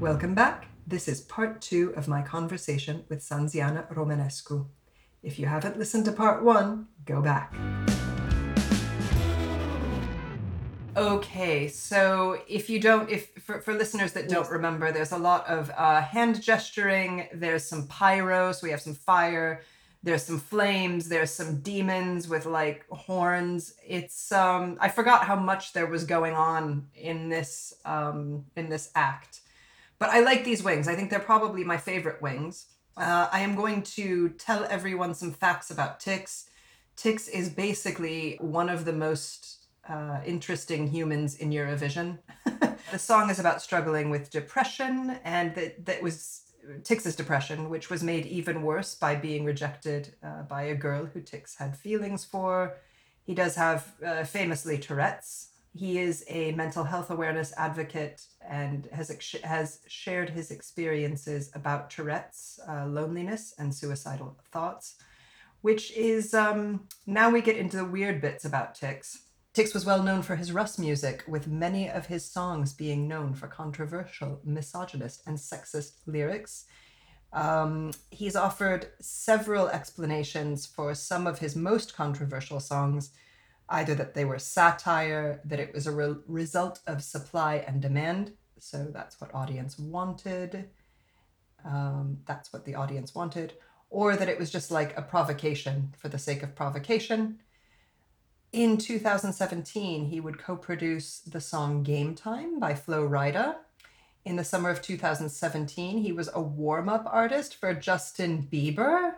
Welcome back. This is part two of my conversation with Sinziana Romanescu. If you haven't listened to part one, go back. Okay, so if you don't, if for, for listeners that don't remember, there's a lot of uh, hand gesturing, there's some pyro, so we have some fire, there's some flames, there's some demons with like horns. It's um I forgot how much there was going on in this um in this act. But I like these wings. I think they're probably my favorite wings. Uh, I am going to tell everyone some facts about Tix. Tix is basically one of the most uh, interesting humans in Eurovision. the song is about struggling with depression, and that, that was Tix's depression, which was made even worse by being rejected uh, by a girl who Tix had feelings for. He does have uh, famously Tourette's. He is a mental health awareness advocate and has ex- has shared his experiences about Tourette's, uh, loneliness, and suicidal thoughts. Which is um, now we get into the weird bits about Tix. Tix was well known for his Russ music, with many of his songs being known for controversial, misogynist, and sexist lyrics. Um, he's offered several explanations for some of his most controversial songs, either that they were satire, that it was a re- result of supply and demand, so that's what audience wanted, um, that's what the audience wanted, or that it was just like a provocation for the sake of provocation in 2017, he would co produce the song Game Time by Flo Rida. In the summer of 2017, he was a warm up artist for Justin Bieber.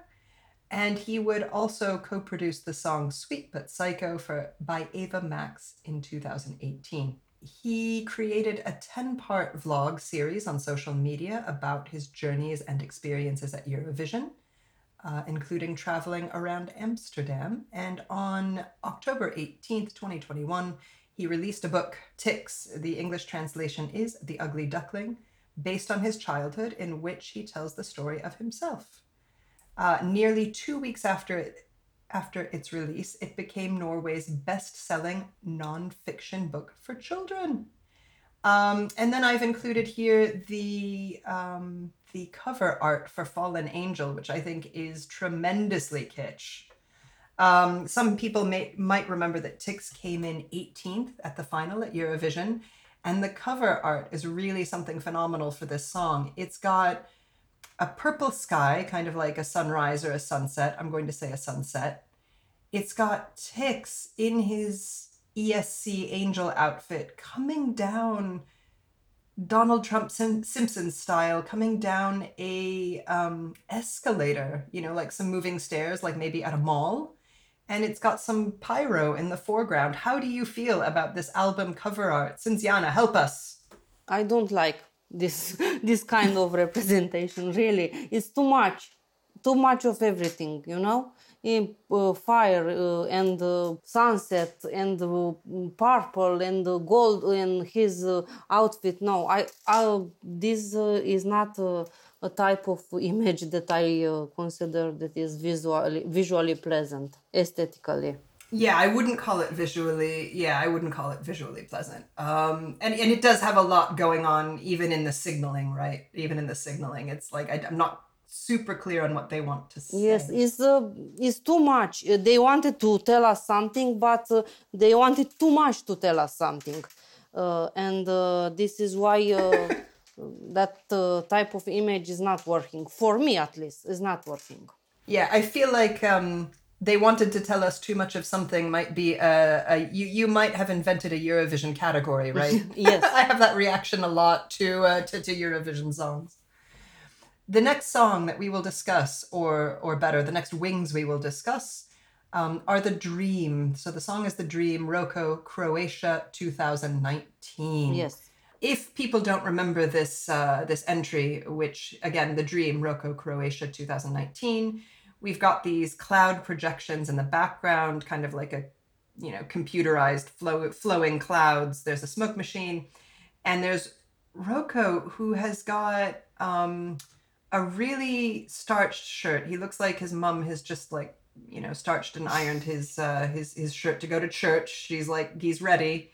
And he would also co produce the song Sweet But Psycho for, by Ava Max in 2018. He created a 10 part vlog series on social media about his journeys and experiences at Eurovision uh, including traveling around Amsterdam. And on October 18th, 2021, he released a book, Tix. The English translation is The Ugly Duckling, based on his childhood, in which he tells the story of himself. Uh, nearly two weeks after it, after its release, it became Norway's best-selling non-fiction book for children. Um, and then I've included here the um, the cover art for Fallen Angel, which I think is tremendously kitsch. Um, some people may, might remember that Tix came in 18th at the final at Eurovision, and the cover art is really something phenomenal for this song. It's got a purple sky, kind of like a sunrise or a sunset. I'm going to say a sunset. It's got Tix in his ESC angel outfit coming down Donald Trump Sim- Simpson style coming down a um, escalator, you know, like some moving stairs, like maybe at a mall. And it's got some pyro in the foreground. How do you feel about this album cover art? Sinziana, help us. I don't like this this kind of representation. Really, it's too much, too much of everything. You know, in uh, fire uh, and uh, sunset and uh, purple and gold in his uh, outfit. No, I, I this uh, is not a type of image that I consider that is visually visually pleasant aesthetically. Yeah, I wouldn't call it visually. Yeah, I wouldn't call it visually pleasant. Um, and and it does have a lot going on, even in the signaling, right? Even in the signaling, it's like I, I'm not super clear on what they want to say. Yes, it's uh, it's too much. Uh, they wanted to tell us something, but uh, they wanted too much to tell us something, uh, and uh, this is why uh, that type of image is not working for me. At least, is not working. Yeah, I feel like. Um, they wanted to tell us too much of something might be a, a you you might have invented a Eurovision category, right? yes, I have that reaction a lot to, to to Eurovision songs the next song that we will discuss, or or better, the next wings we will discuss, um, are the Dream. So the song is the Dream, Roko, Croatia, 2019. Yes. If people don't remember this uh, this entry, which again, the Dream, Roko, Croatia, 2019, we've got these cloud projections in the background, kind of like a you know computerized flow, flowing clouds. There's a smoke machine, and there's Roko who has got. Um, a really starched shirt. He looks like his mom has just like you know starched and ironed his uh, his his shirt to go to church. She's like he's ready,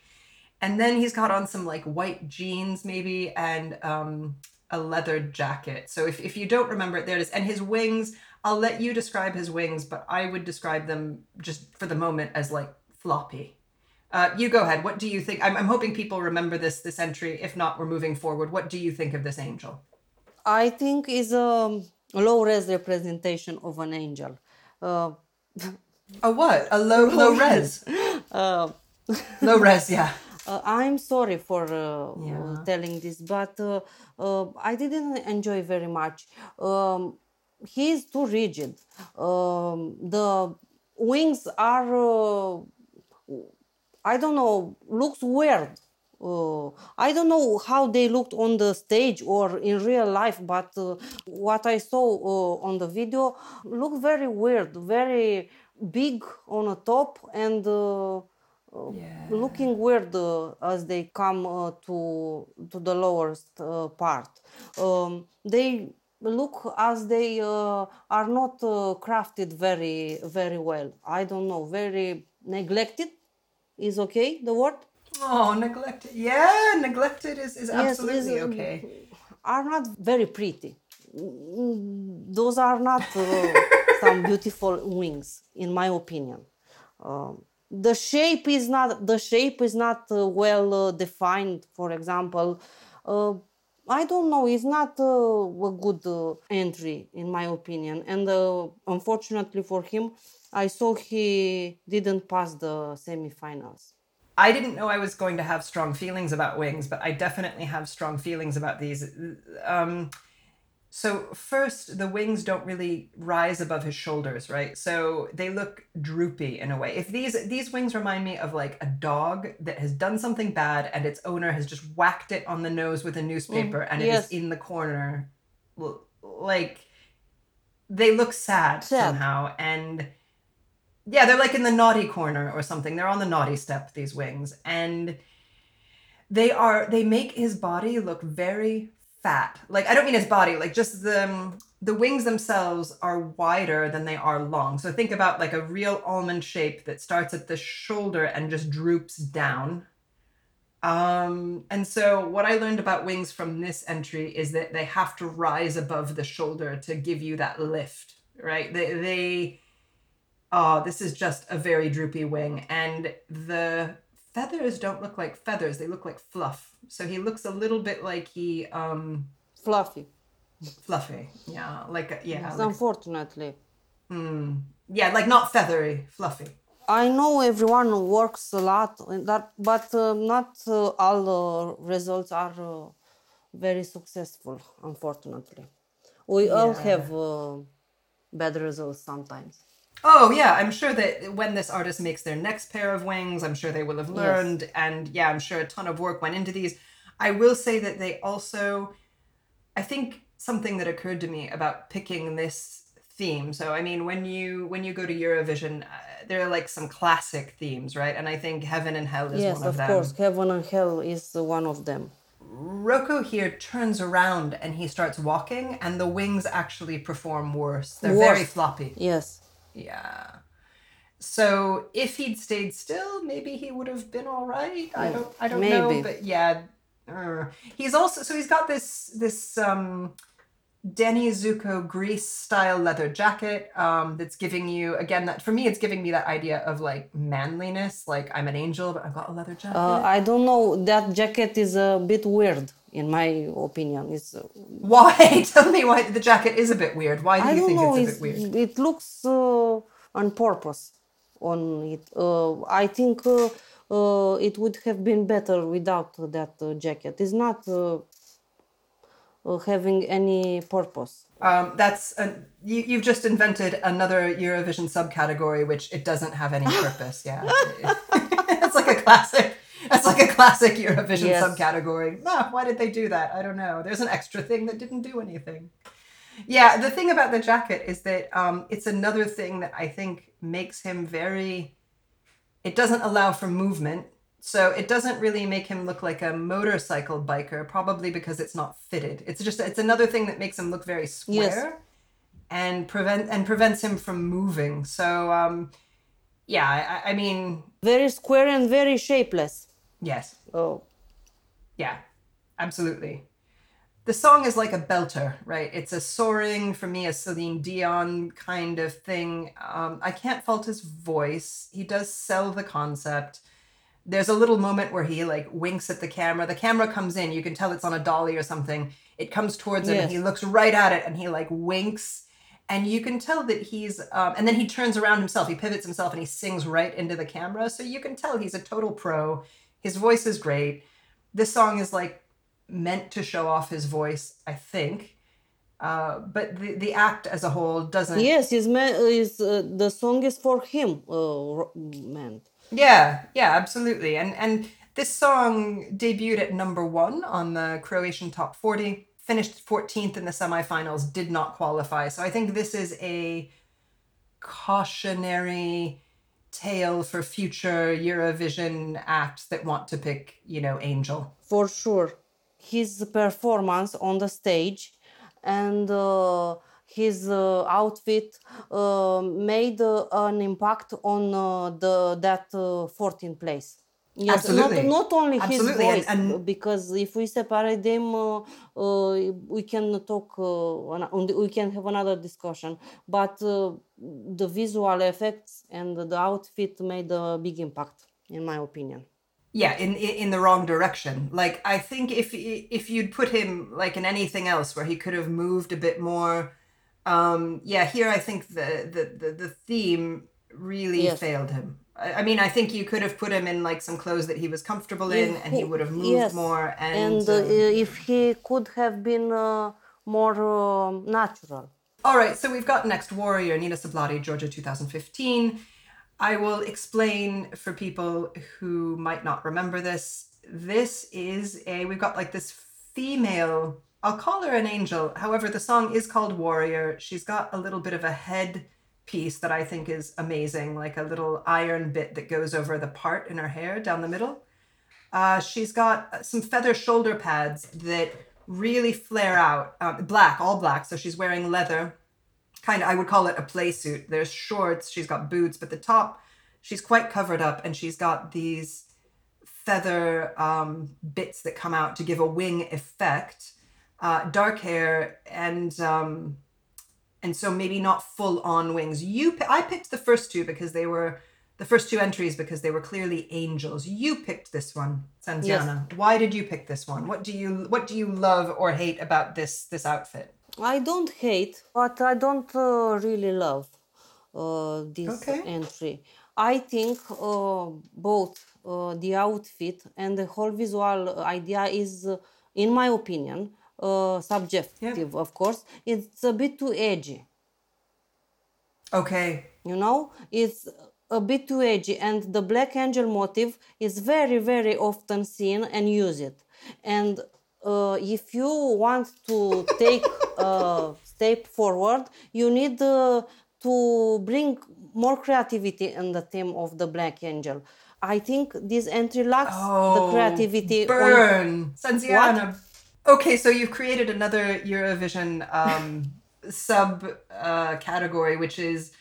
and then he's got on some like white jeans maybe and um, a leather jacket. So if, if you don't remember it, there it is. And his wings, I'll let you describe his wings, but I would describe them just for the moment as like floppy. Uh, you go ahead. What do you think? I'm, I'm hoping people remember this this entry. If not, we're moving forward. What do you think of this angel? I think is a low res representation of an angel. Uh, a what? A low low res. Uh, low res, yeah. Uh, I'm sorry for uh, Yeah. telling this, but uh, uh, I didn't enjoy very much. Um, he is too rigid. Um, the wings are, uh, I don't know, looks weird. Uh, I don't know how they looked on the stage or in real life, but uh, what I saw uh, on the video looked very weird, very big on the top and. Uh, looking weird uh, as they come uh, to to the lowest uh, part. Um, they look as they uh, are not uh, crafted very very well. I don't know, very neglected. Is okay the word? Oh, neglected. Yeah, neglected is, is Yes, absolutely is, uh, okay. Are not very pretty. Those are not uh, some beautiful wings, in my opinion. Um, the shape is not the shape is not uh, well uh, defined. For example, uh, I don't know. It's not uh, a good uh, entry, in my opinion. And uh, unfortunately for him, I saw he didn't pass the semifinals. I didn't know I was going to have strong feelings about wings, but I definitely have strong feelings about these. Um, so first, the wings don't really rise above his shoulders, right? So they look droopy in a way. If these these wings remind me of like a dog that has done something bad and its owner has just whacked it on the nose with a newspaper mm, and it yes. is in the corner, like they look sad, Sad. somehow and yeah they're like in the naughty corner or something they're on the naughty step these wings and they are they make his body look very fat. Like i don't mean his body like just the um, the wings themselves are wider than they are long. So think about like a real almond shape that starts at the shoulder and just droops down. Um and so what i learned about wings from this entry is that they have to rise above the shoulder to give you that lift right? They they oh this is just a very droopy wing. And the feathers don't look like feathers they look like fluff so he looks a little bit like he um Fluffy. fluffy yeah like a- yeah Yes, like, unfortunately. mm, yeah like not feathery fluffy I know everyone works a lot, in that, but uh, not uh, all uh, results are uh, very successful. Unfortunately, we all have uh, bad results sometimes. Oh yeah, I'm sure that when this artist makes their next pair of wings, I'm sure they will have learned, and yeah, I'm sure a ton of work went into these. I will say that they also, I think something that occurred to me about picking this theme. So I mean, when you when you go to Eurovision, uh, there are like some classic themes, right? And I think Heaven and Hell is yes, one of, of them. Yes, of course, heaven and hell is one of them. Roko here turns around and he starts walking, and the wings actually perform worse. They're very floppy. Yes, Yeah. So if he'd stayed still, maybe he would have been all right. I don't I don't know, but yeah. uh, he's also so he's got this this um Danny Zuko Grease style leather jacket um that's giving you again that for me it's giving me that idea of like manliness, like I'm an angel but I've got a leather jacket. uh, I don't know. That jacket is a bit weird, in my opinion. It's uh, why? Tell me why the jacket is a bit weird. Why do I you think know. it's a bit weird? it looks uh, on purpose on it. Uh, I think uh, uh, it would have been better without that uh, jacket. It's not uh, uh, having any purpose. Um, that's a, you, you've just invented another Eurovision subcategory, which it doesn't have any purpose. Yeah, it's like a classic. Like a classic Eurovision Yes. subcategory. Ah, why did they do that? I don't know. There's an extra thing that didn't do anything. Yeah, the thing about the jacket is that um, it's another thing that I think makes him very. It doesn't allow for movement, so it doesn't really make him look like a motorcycle biker. Probably because it's not fitted. It's just it's another thing that makes him look very square, and prevent and prevents him from moving. So um, yeah, I, I mean, Very square and very shapeless. Yes, Oh, yeah, absolutely. the song is like a belter, right? It's a soaring for me, a Celine Dion kind of thing. Um, I can't fault his voice. He does sell the concept. There's a little moment where he like winks at the camera. The camera comes in. You can tell it's on a dolly or something. It comes towards him and he looks right at it and he like winks. And you can tell that he's, um, and then he turns around himself. He pivots himself and he sings right into the camera. So you can tell he's a total pro. His voice is great. This song is like meant to show off his voice, I think. Uh, but the, the act as a whole doesn't. Yes, is is uh, the song is for him, uh, meant. Yeah, yeah, absolutely. And and this song debuted at number one on the Croatian Top 40, finished 14th in the semifinals, did not qualify. So I think this is a cautionary tale for future Eurovision acts that want to pick, you know, Angel. for sure his performance on the stage and uh, his uh, outfit uh, made uh, an impact on uh, the that uh, 14th place yes. Absolutely. not, not only Absolutely, his and- voice and- because if we separate them uh, uh, we can talk uh, an- on the- we can have another discussion. But uh, the visual effects and the outfit made a big impact in my opinion. Yeah in, in in the wrong direction. Like i think if if you'd put him like in anything else where he could have moved a bit more um yeah here i think the the the, the theme really Yes. failed him I, mean i think you could have put him in like some clothes that he was comfortable in and he would have moved Yes, more and, and um, uh, if he could have been uh, more uh, natural All right, so we've got Next Warrior, Nina Sublatti, Georgia 2015. I will explain for people who might not remember this. This is a, we've got like this female, I'll call her an angel. However, the song is called Warrior. She's got a little bit of a head piece that I think is amazing, like a little iron bit that goes over the part in her hair down the middle. Uh, she's got some feather shoulder pads that really flare out, um, black, all black. So she's wearing leather, kind of, I would call it a play suit. There's shorts, she's got boots, but the top, she's quite covered up, and she's got these feather um, bits that come out to give a wing effect. Uh, dark hair and um, and so maybe not full on wings. You, I picked the first two because they were the first two entries because they were clearly angels. You picked this one, Sinziana. Why did you pick this one? What do you what do you love or hate about this this outfit? i don't hate but i don't uh, really love uh, this Okay. entry i think uh, both uh, the outfit and the whole visual idea is uh, in my opinion uh, subjective of course it's a bit too edgy Okay. you know it's a bit too edgy and the black angel motive is very very often seen and used and uh, if you want to take a step forward you need uh, to bring more creativity in the theme of the black angel i think this entry lacks the creativity on Oh, Burn. Sinziana. Okay, so you've created another Eurovision um, sub uh, category, which is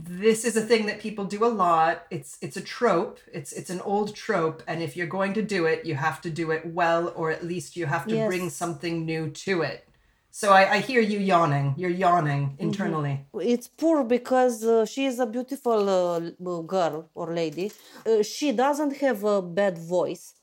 this is a thing that people do a lot. It's it's a trope. It's it's an old trope, and if you're going to do it, you have to do it well, or at least you have to Yes. bring something new to it. So I, I hear you yawning. You're yawning internally. it's poor because uh, she is a beautiful uh, girl or lady. Uh, she doesn't have a bad voice,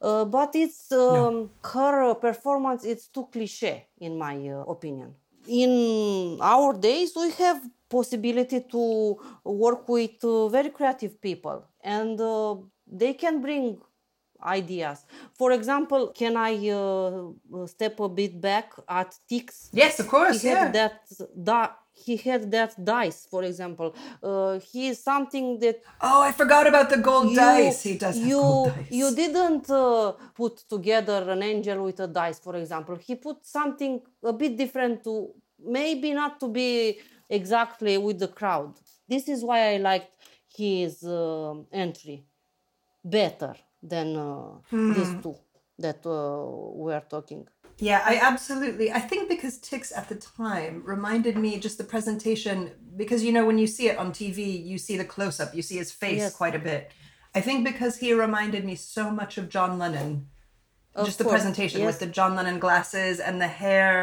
uh, but it's um, her performance. It's too cliche, in my uh, opinion. In our days, we have possibility to work with uh, very creative people, and uh, they can bring ideas. For example, can I uh, step a bit back at Tix? Yes, of course. he Yeah. had that da- he had that dice for example uh, he is something that oh, I forgot about the gold you, dice. He does you, gold dice. you didn't uh, put together an angel with a dice for example he put something a bit different to maybe not to be exactly with the crowd this is why i liked his um entry better than uh, Hmm. these two that uh, we are talking Yeah, I absolutely. I think because Tix at the time reminded me just the presentation because you know when you see it on TV, you see the close up, you see his face Yes. quite a bit. I think because he reminded me so much of John Lennon. Of just the course, presentation yes. with the John Lennon glasses and the hair.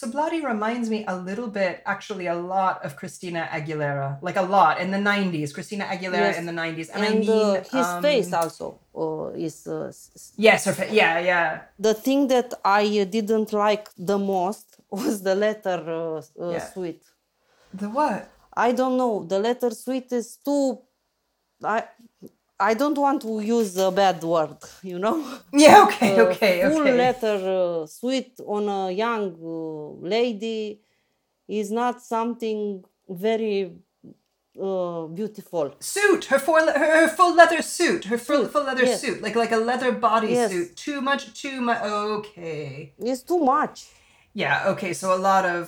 Sublatti reminds me a little bit, actually, a lot of Christina Aguilera, like a lot in the '90s. Christina Aguilera Yes. in the '90s, and, and I mean uh, his um, face also uh, is uh, Yes, her fa- yeah, yeah. the thing that I uh, didn't like the most was the letter uh, uh, Yeah. suite. The what? I don't know. The letter suite is too. I I don't want to use a bad word. You know. Yeah, okay, Uh, okay, full okay. letter uh, suite on a young uh, lady is not something very uh, beautiful. Suit her for her, her full leather suit, her full, Suit, full leather yes. suit, like like a leather bodysuit. Yes. Too much, too much. Okay. It's too much. Yeah, okay, so a lot of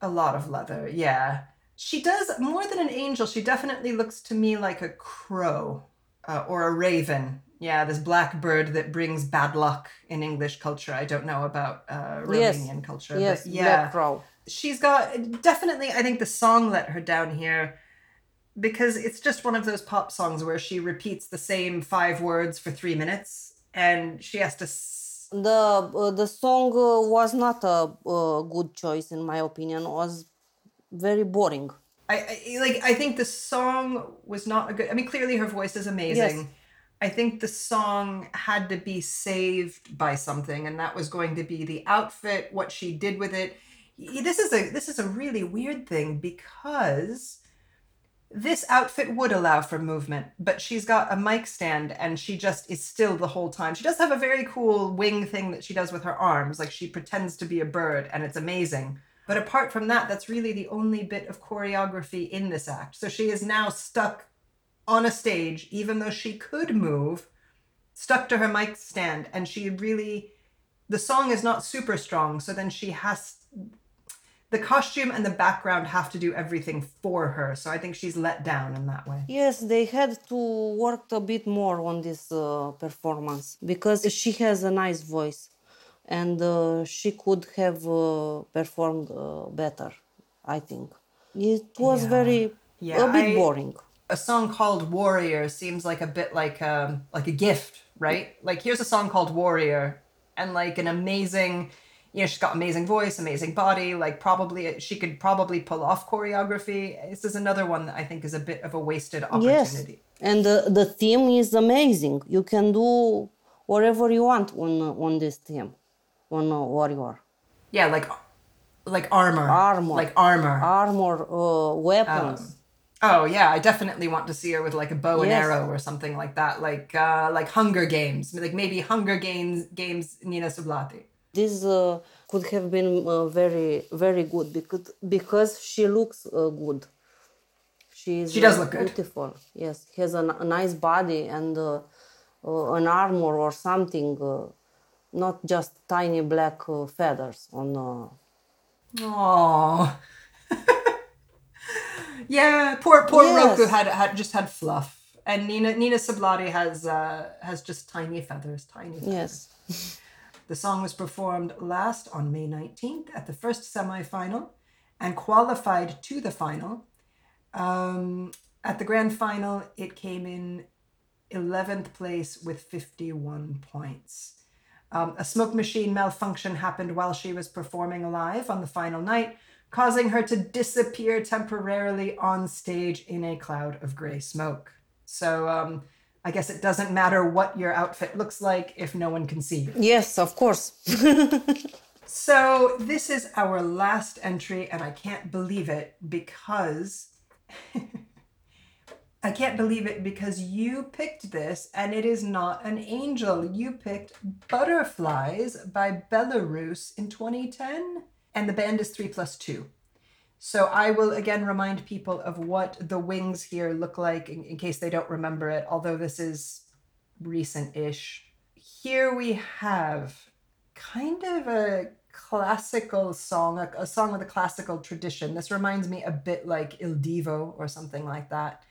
a lot of leather. Yeah. She does more than an angel. She definitely looks to me like a crow uh, or a raven. Yeah, this black bird that brings bad luck in English culture. I don't know about uh, Yes. Romanian culture, Yes, but yeah. black crow. She's got definitely I think the song let her down here because it's just one of those pop songs where she repeats the same five words for 3 minutes and she has to s- the uh, the song uh, was not a, uh good choice in my opinion It was very boring I, I like I think the song was not a good I mean clearly her voice is amazing. Yes. I think the song had to be saved by something and that was going to be the outfit, what she did with it. This is a this is a really weird thing because this outfit would allow for movement, but she's got a mic stand and she just is still the whole time. She does have a very cool wing thing that she does with her arms, like she pretends to be a bird and it's amazing. But apart from that, that's really the only bit of choreography in this act. So she is now stuck on a stage, even though she could move, stuck to her mic stand. And she really, the song is not super strong. So then she has, the costume and the background have to do everything for her. So I think she's let down in that way. yes they had to work a bit more on this uh, performance because she has a nice voice and uh, she could have uh, performed uh, better i think it was Yeah. very Yeah, a bit I- boring a song called Warrior seems like a bit like um like a gift, right? Like here's a song called Warrior and like an amazing you know, she's got amazing voice, amazing body, like probably she could probably pull off choreography. This is another one that I think is a bit of a wasted opportunity yes and the, the theme is amazing you can do whatever you want on on this theme on uh, warrior Yeah, like like armor. Armor. Like armor. armor uh, weapons oh yeah, I definitely want to see her with like a bow and Yes. arrow or something like that. Like uh like Hunger Games. Like maybe Hunger Games games Nina Sublatti. this uh, could have been uh, very very good because because she looks uh, good she She does uh, look good. beautiful yes has a, n- a nice body and uh, uh, an armor or something uh, not just tiny black uh, feathers on uh, Oh. yeah, poor poor Yes. Roko had had just had fluff, and Nina Nina Sublatti has uh, has just tiny feathers, tiny. Feathers. yes The song was performed last on May nineteenth at the first semifinal, and qualified to the final. Um, at the grand final, it came in eleventh place with fifty one points. Um, a smoke machine malfunction happened while she was performing live on the final night, causing her to disappear temporarily on stage in a cloud of gray smoke. So um, I guess it doesn't matter what your outfit looks like if no one can see you. yes of course So this is our last entry, and I can't believe it because I can't believe it because you picked this, and it is not an angel. You picked Butterflies by Belarus in 2010, and the band is three plus two. So I will again remind people of what the wings here look like in, in case they don't remember it, although this is recent ish. Here we have kind of a classical song, a, a song with a classical tradition. This reminds me a bit like Il Divo or something like that.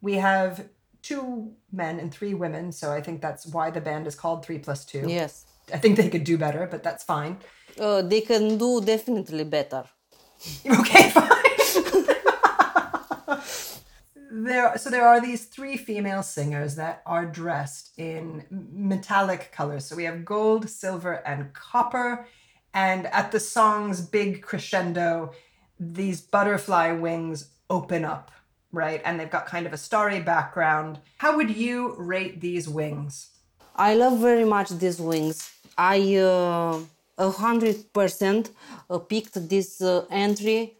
We have two men and three women, so I think that's why the band is called three plus two. yes I think they could do better, but that's fine. uh, they can do definitely better Okay, fine. there so there are these three female singers that are dressed in metallic colors. So we have gold, silver, and copper. And at the song's big crescendo, these butterfly wings open up, right? And they've got kind of a starry background. How would you rate these wings? I love very much these wings. I uh, a hundred percent uh, picked this uh, entry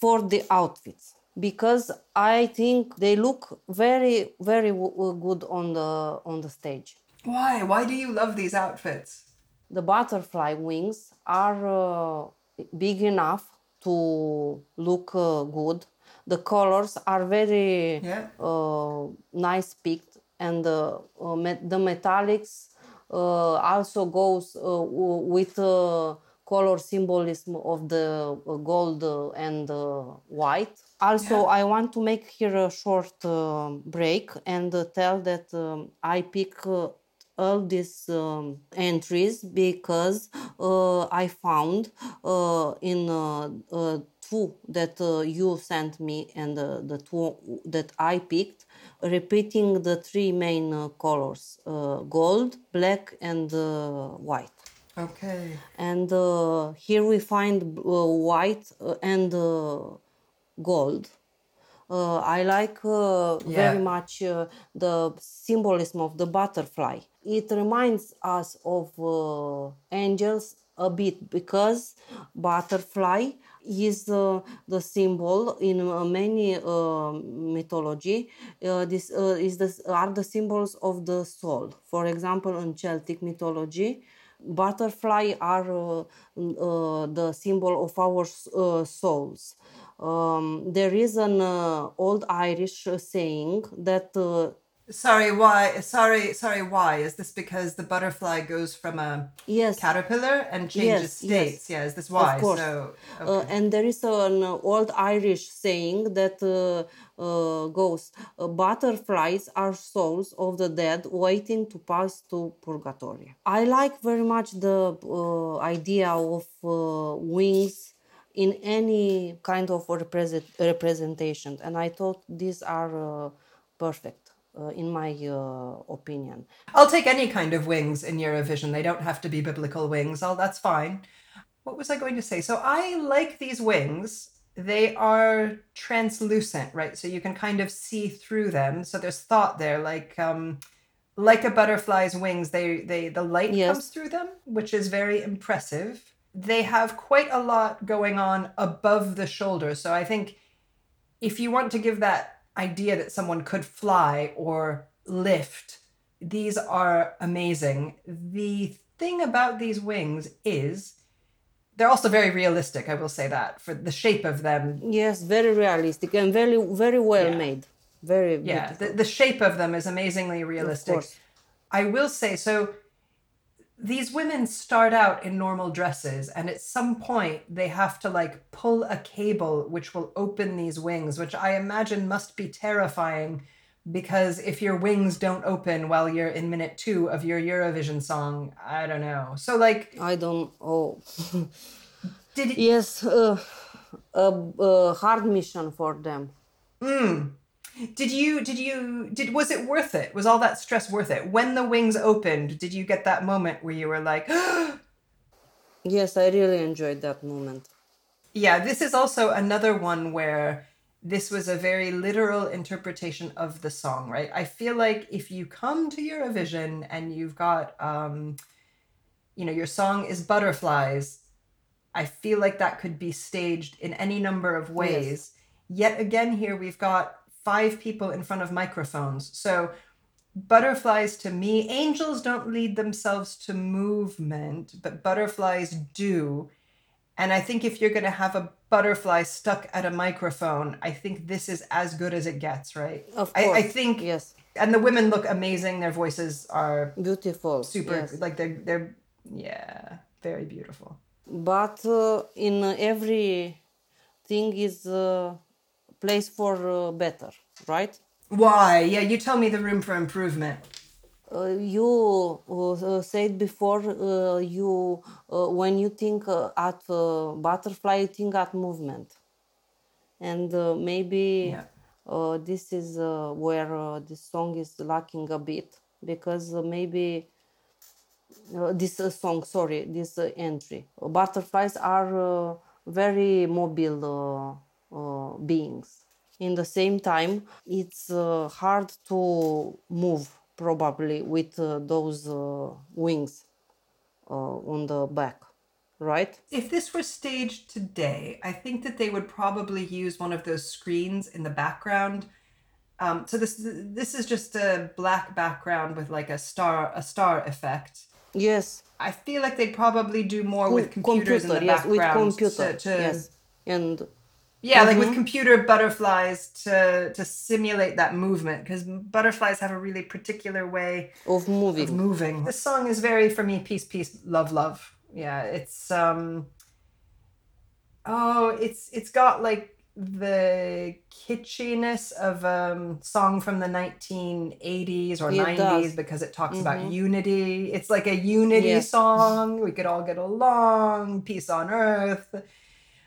for the outfits because I think they look very very w- good on the on the stage. Why? Why do you love these outfits? The butterfly wings are uh, big enough to look uh, good. The colors are very Yeah. uh, nice picked, and uh, uh, met- the metallics uh, also goes uh, with uh, color symbolism of the gold and uh, white. Also, I want to make here a short uh, break and uh, tell that um, I pick. Uh, all these um, entries because uh, I found uh, in uh, uh, two that uh, you sent me and uh, the two that I picked, repeating the three main uh, colors uh, gold, black, and uh, white. Okay. And uh, here we find white and uh, gold. Uh, I like uh, very much uh, the symbolism of the butterfly. It reminds us of uh, angels a bit because butterfly is uh, the symbol in uh, many uh, mythology. Uh, this uh, is the, are the symbols of the soul. For example, in Celtic mythology, butterfly are uh, the symbol of our souls. Um, there is an old Irish saying that Sorry, why? Sorry, sorry, why? Is this because the butterfly goes from a yes, caterpillar and changes Yes, states? yes. Yeah, is this why? Of course. So, Uh, and there is an old Irish saying that uh, uh, goes, uh, butterflies are souls of the dead waiting to pass to purgatory. I like very much the uh, idea of uh, wings in any kind of represent- representation, and I thought these are uh, perfect. Uh, in my uh, opinion, I'll take any kind of wings in Eurovision. They don't have to be biblical wings. I'll, that's fine. What was I going to say? So I like these wings. They are translucent, right? So you can kind of see through them. So there's thought there, like um, like a butterfly's wings. They they the light Yes. comes through them, which is very impressive. They have quite a lot going on above the shoulder. So I think if you want to give that idea that someone could fly or lift, these are amazing. The thing about these wings is they're also very realistic, I will say that, for the shape of them. yes, very realistic and very very well Yeah. made. Very Yeah, beautiful. the, the shape of them is amazingly realistic. I will say so these women start out in normal dresses and at some point they have to like pull a cable which will open these wings which i imagine must be terrifying because if your wings don't open while you're in minute 2 of your eurovision song i don't know so like I don't. Oh, did it, yes, uh, a, a hard mission for them. Did you did you did was it worth it was all that stress worth it when the wings opened did you get that moment where you were like Yes, I really enjoyed that moment. Yeah, this is also another one where this was a very literal interpretation of the song, right? I feel like if you come to Eurovision and you've got, um, you know, your song is Butterflies, I feel like that could be staged in any number of ways. Yet again, here we've got five people in front of microphones. So, butterflies to me, angels don't lead themselves to movement, but butterflies do. And I think if you're going to have a butterfly stuck at a microphone, I think this is as good as it gets, right? Of I, I think, yes. and the women look amazing. Their voices are Beautiful. super, yes. like they're, they're, yeah, very beautiful. But uh, in every thing is uh, place for uh, better, right? Why? Yeah, you tell me the room for improvement. Uh, you uh, said before uh, you uh, when you think uh, at uh, butterfly you think at movement and uh, maybe Yeah. uh, this is uh, where uh, this song is lacking a bit because uh, maybe uh, this uh, song, sorry, this uh, entry. Butterflies are uh, very mobile uh, uh, beings. In the same time, it's uh, hard to move probably with uh, those uh, wings uh, on the back, right? If this were staged today, I think that they would probably use one of those screens in the background. Um, so this this is just a black background with like a star a star effect. Yes. I feel like they'd probably do more with Com- computers in the yes, with background computer. to, to yes, and yeah, like with computer butterflies to to simulate that movement because butterflies have a really particular way of moving. of moving. This song is very for me peace peace love love. Yeah, it's um oh, it's it's got like the kitschiness of um song from the 1980s or It 90s does. because it talks about unity. It's like a unity Yes. song. We could all get along, peace on earth.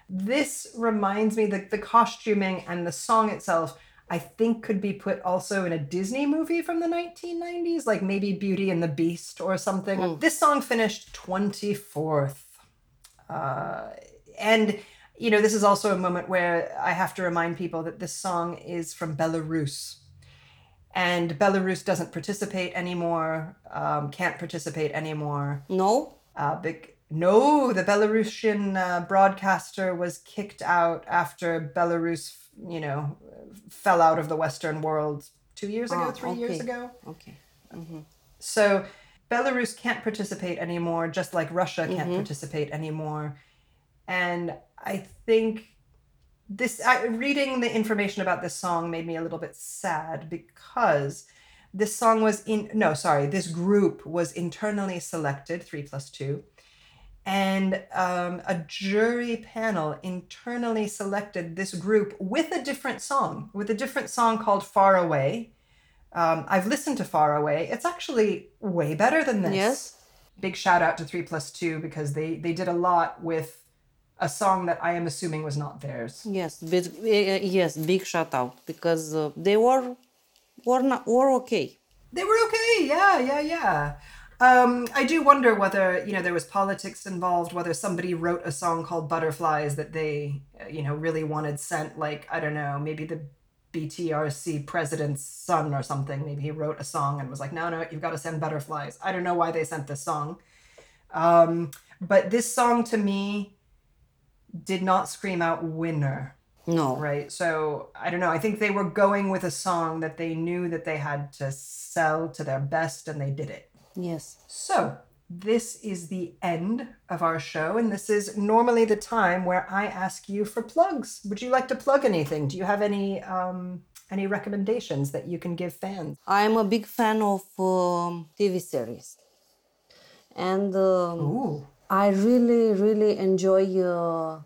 This reminds me that the costuming and the song itself I think could be put also in a Disney movie from the 1990s, like maybe Beauty and the Beast or something. This song finished 24th. Uh, and, you know, this is also a moment where I have to remind people that this song is from Belarus. And Belarus doesn't participate anymore, um, can't participate anymore. No, Uh, big, no, the Belarusian uh, broadcaster was kicked out after Belarus, you know, fell out of the Western world two years ago, Ah, three years okay. ago. okay. So Belarus can't participate anymore, just like Russia can't Mm-hmm. participate anymore. And I think this I, reading the information about this song made me a little bit sad because this song was in no sorry this group was internally selected three plus two and um, a jury panel internally selected this group with a different song with a different song called far away um, i've listened to far away it's actually way better than this Yes. big shout out to three plus two because they they did a lot with a song that i am assuming was not theirs Yes, big, uh, yes, big shout out because uh, they were were not were okay. They were okay. Yeah, yeah, yeah. Um, I do wonder whether you know there was politics involved. Whether somebody wrote a song called "Butterflies" that they uh, you know really wanted sent. Like I don't know, maybe the BTRC president's son or something. Maybe he wrote a song and was like, "No, no, you've got to send butterflies." I don't know why they sent this song, um, but this song to me did not scream out "winner." No, right? So I don't know. I think they were going with a song that they knew that they had to sell to their best, and they did it. Yes, So this is the end of our show, and this is normally the time where I ask you for plugs. Would you like to plug anything? Do you have any um, any recommendations that you can give fans? I'm a big fan of um, TV series, and um, I really really enjoy uh,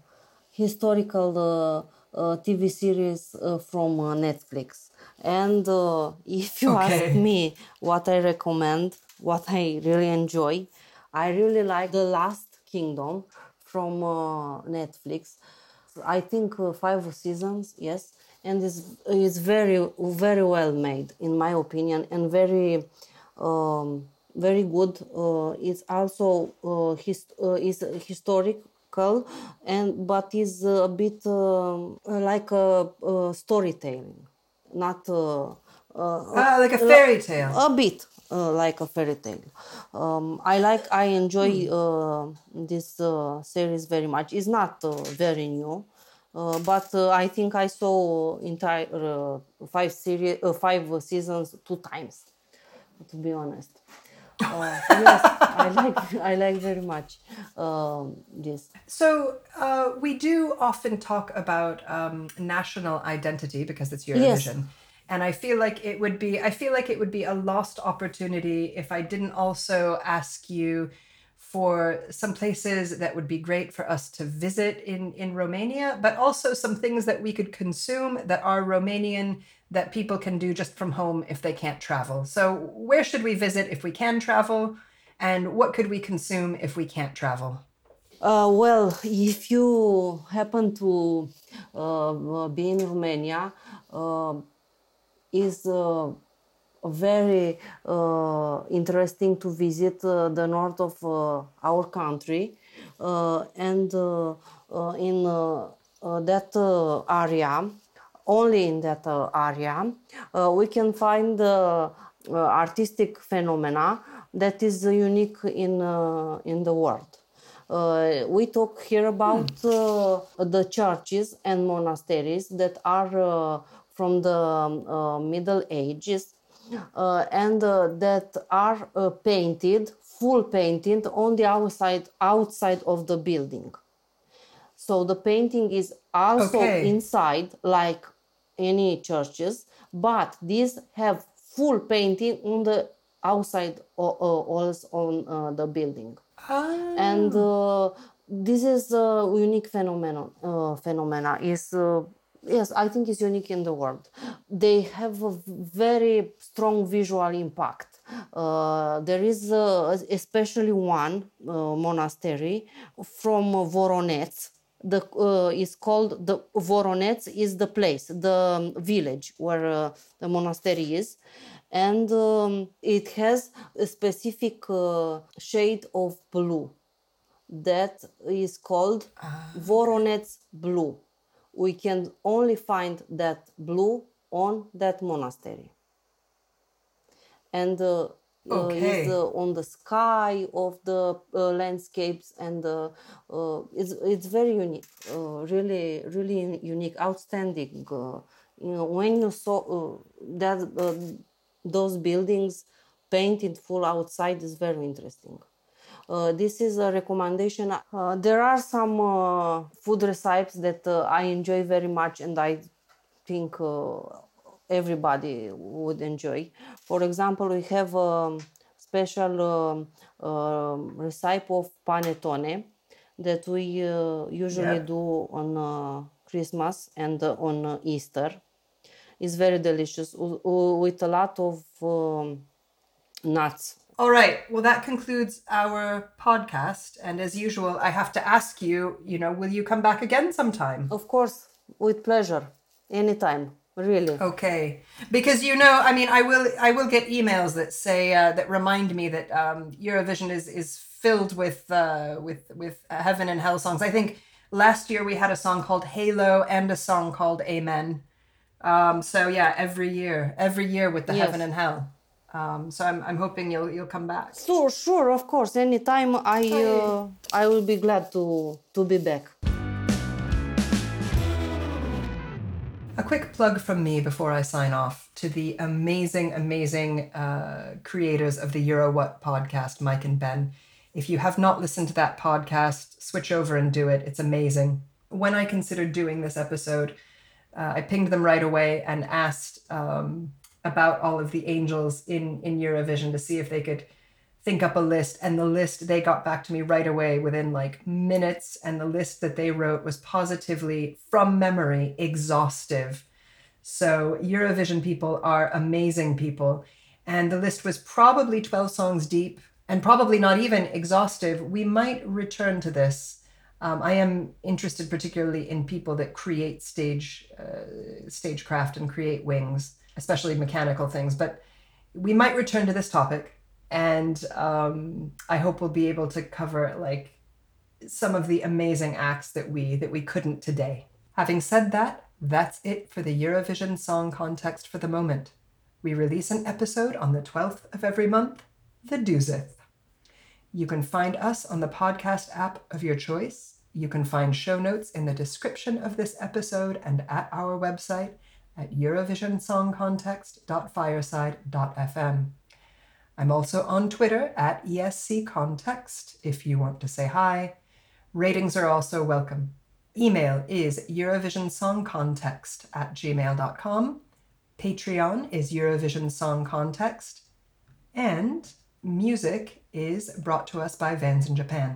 historical uh, uh, TV series uh, from uh, Netflix. And uh, if you Okay. ask me what I recommend, what I really enjoy, I really like The Last Kingdom from uh, Netflix. I think uh, five seasons, yes, and it's, it's very very well made in my opinion, and very um, very good. Uh, it's also uh, his, uh, is historical and but is a bit um, like a, a storytelling, not uh, uh, Ah, like a fairy tale. a bit uh, like a fairy tale. Um, I like, I enjoy uh, this uh, series very much. It's not uh, very new, uh, but uh, I think I saw entire uh, five series, uh, five seasons two times. To be honest, uh, yes, I like, I like very much um, this. So uh, we do often talk about um, national identity because it's Eurovision, and I feel like it would be I feel like it would be a lost opportunity if I didn't also ask you for some places that would be great for us to visit in in Romania, but also some things that we could consume that are Romanian that people can do just from home if they can't travel. So where should we visit if we can travel, and what could we consume if we can't travel? Uh, well, if you happen to uh, be in Romania, uh, is uh, very uh, interesting to visit uh, the north of uh, our country, uh, and uh, in that area, only in that area, we can find artistic phenomena that is unique in in the world. Uh, we talk here about uh, the churches and monasteries that are from the um, Middle Ages and that are painted, full painted on the outside outside of the building. So the painting is also okay. inside, like any churches, but these have full painting on the outside uh, walls on uh, the building. Oh. And uh, this is a unique phenomenon. Uh, phenomena is uh, yes, I think it's unique in the world. They have a very strong visual impact. Uh, there is uh, especially one uh, monastery from Voroneț. The is called the Voroneț is the place, the village where the monastery is, and um, it has a specific uh, shade of blue that is called uh. Voroneț blue. We can only find that blue on that monastery. And uh, okay. is uh, on the sky of the uh, landscapes and uh, it's, it's very unique really really unique outstanding you know when you saw that those buildings painted full outside is very interesting. Uh, this is a recommendation. Uh, there are some uh, food recipes that uh, I enjoy very much, and I think uh, everybody would enjoy. For example, we have a special um, um, recipe of panettone that we usually yeah. do on Christmas and on Easter It's very delicious with a lot of um, nuts. All right. Well, that concludes our podcast. And as usual, I have to ask you, you know, will you come back again sometime? Of course, with pleasure. Anytime. Really. Okay. Because you know, I mean, I will I will get emails that say uh, that remind me that um, Eurovision is is filled with uh, with with heaven and hell songs. I think last year we had a song called Halo and a song called Amen. Um, so yeah, every year, every year with the yes. heaven and hell. Um, so I'm, I'm hoping you'll you'll come back. Sure, sure, of course. Anytime I uh, I will be glad to to be back. A quick plug from me before I sign off to the amazing, amazing uh, creators of the Euro What podcast, Mike and Ben. If you have not listened to that podcast, switch over and do it. It's amazing. When I considered doing this episode, uh, I pinged them right away and asked um, about all of the angels in in Eurovision to see if they could think up a list. And the list they got back to me right away within like minutes. And the list that they wrote was positively from memory exhaustive. So Eurovision people are amazing people. And the list was probably 12 songs deep and probably not even exhaustive. We might return to this um, I am interested particularly in people that create stage uh, stagecraft and create wings, especially mechanical things. But we might return to this topic, and um, I hope we'll be able to cover like some of the amazing acts that we that we couldn't today. Having said that, that's it for the Eurovision Song Context for the moment. We release an episode on the 12th of every month, the Duzith. You can find us on the podcast app of your choice. You can find show notes in the description of this episode and at our website at eurovisionsongcontext.fireside.fm. I'm also on Twitter at ESC Context if you want to say hi. Ratings are also welcome. Email is eurovisionsongcontext at gmail.com. Patreon is Eurovision Song Context. And music is brought to us by Vans in Japan.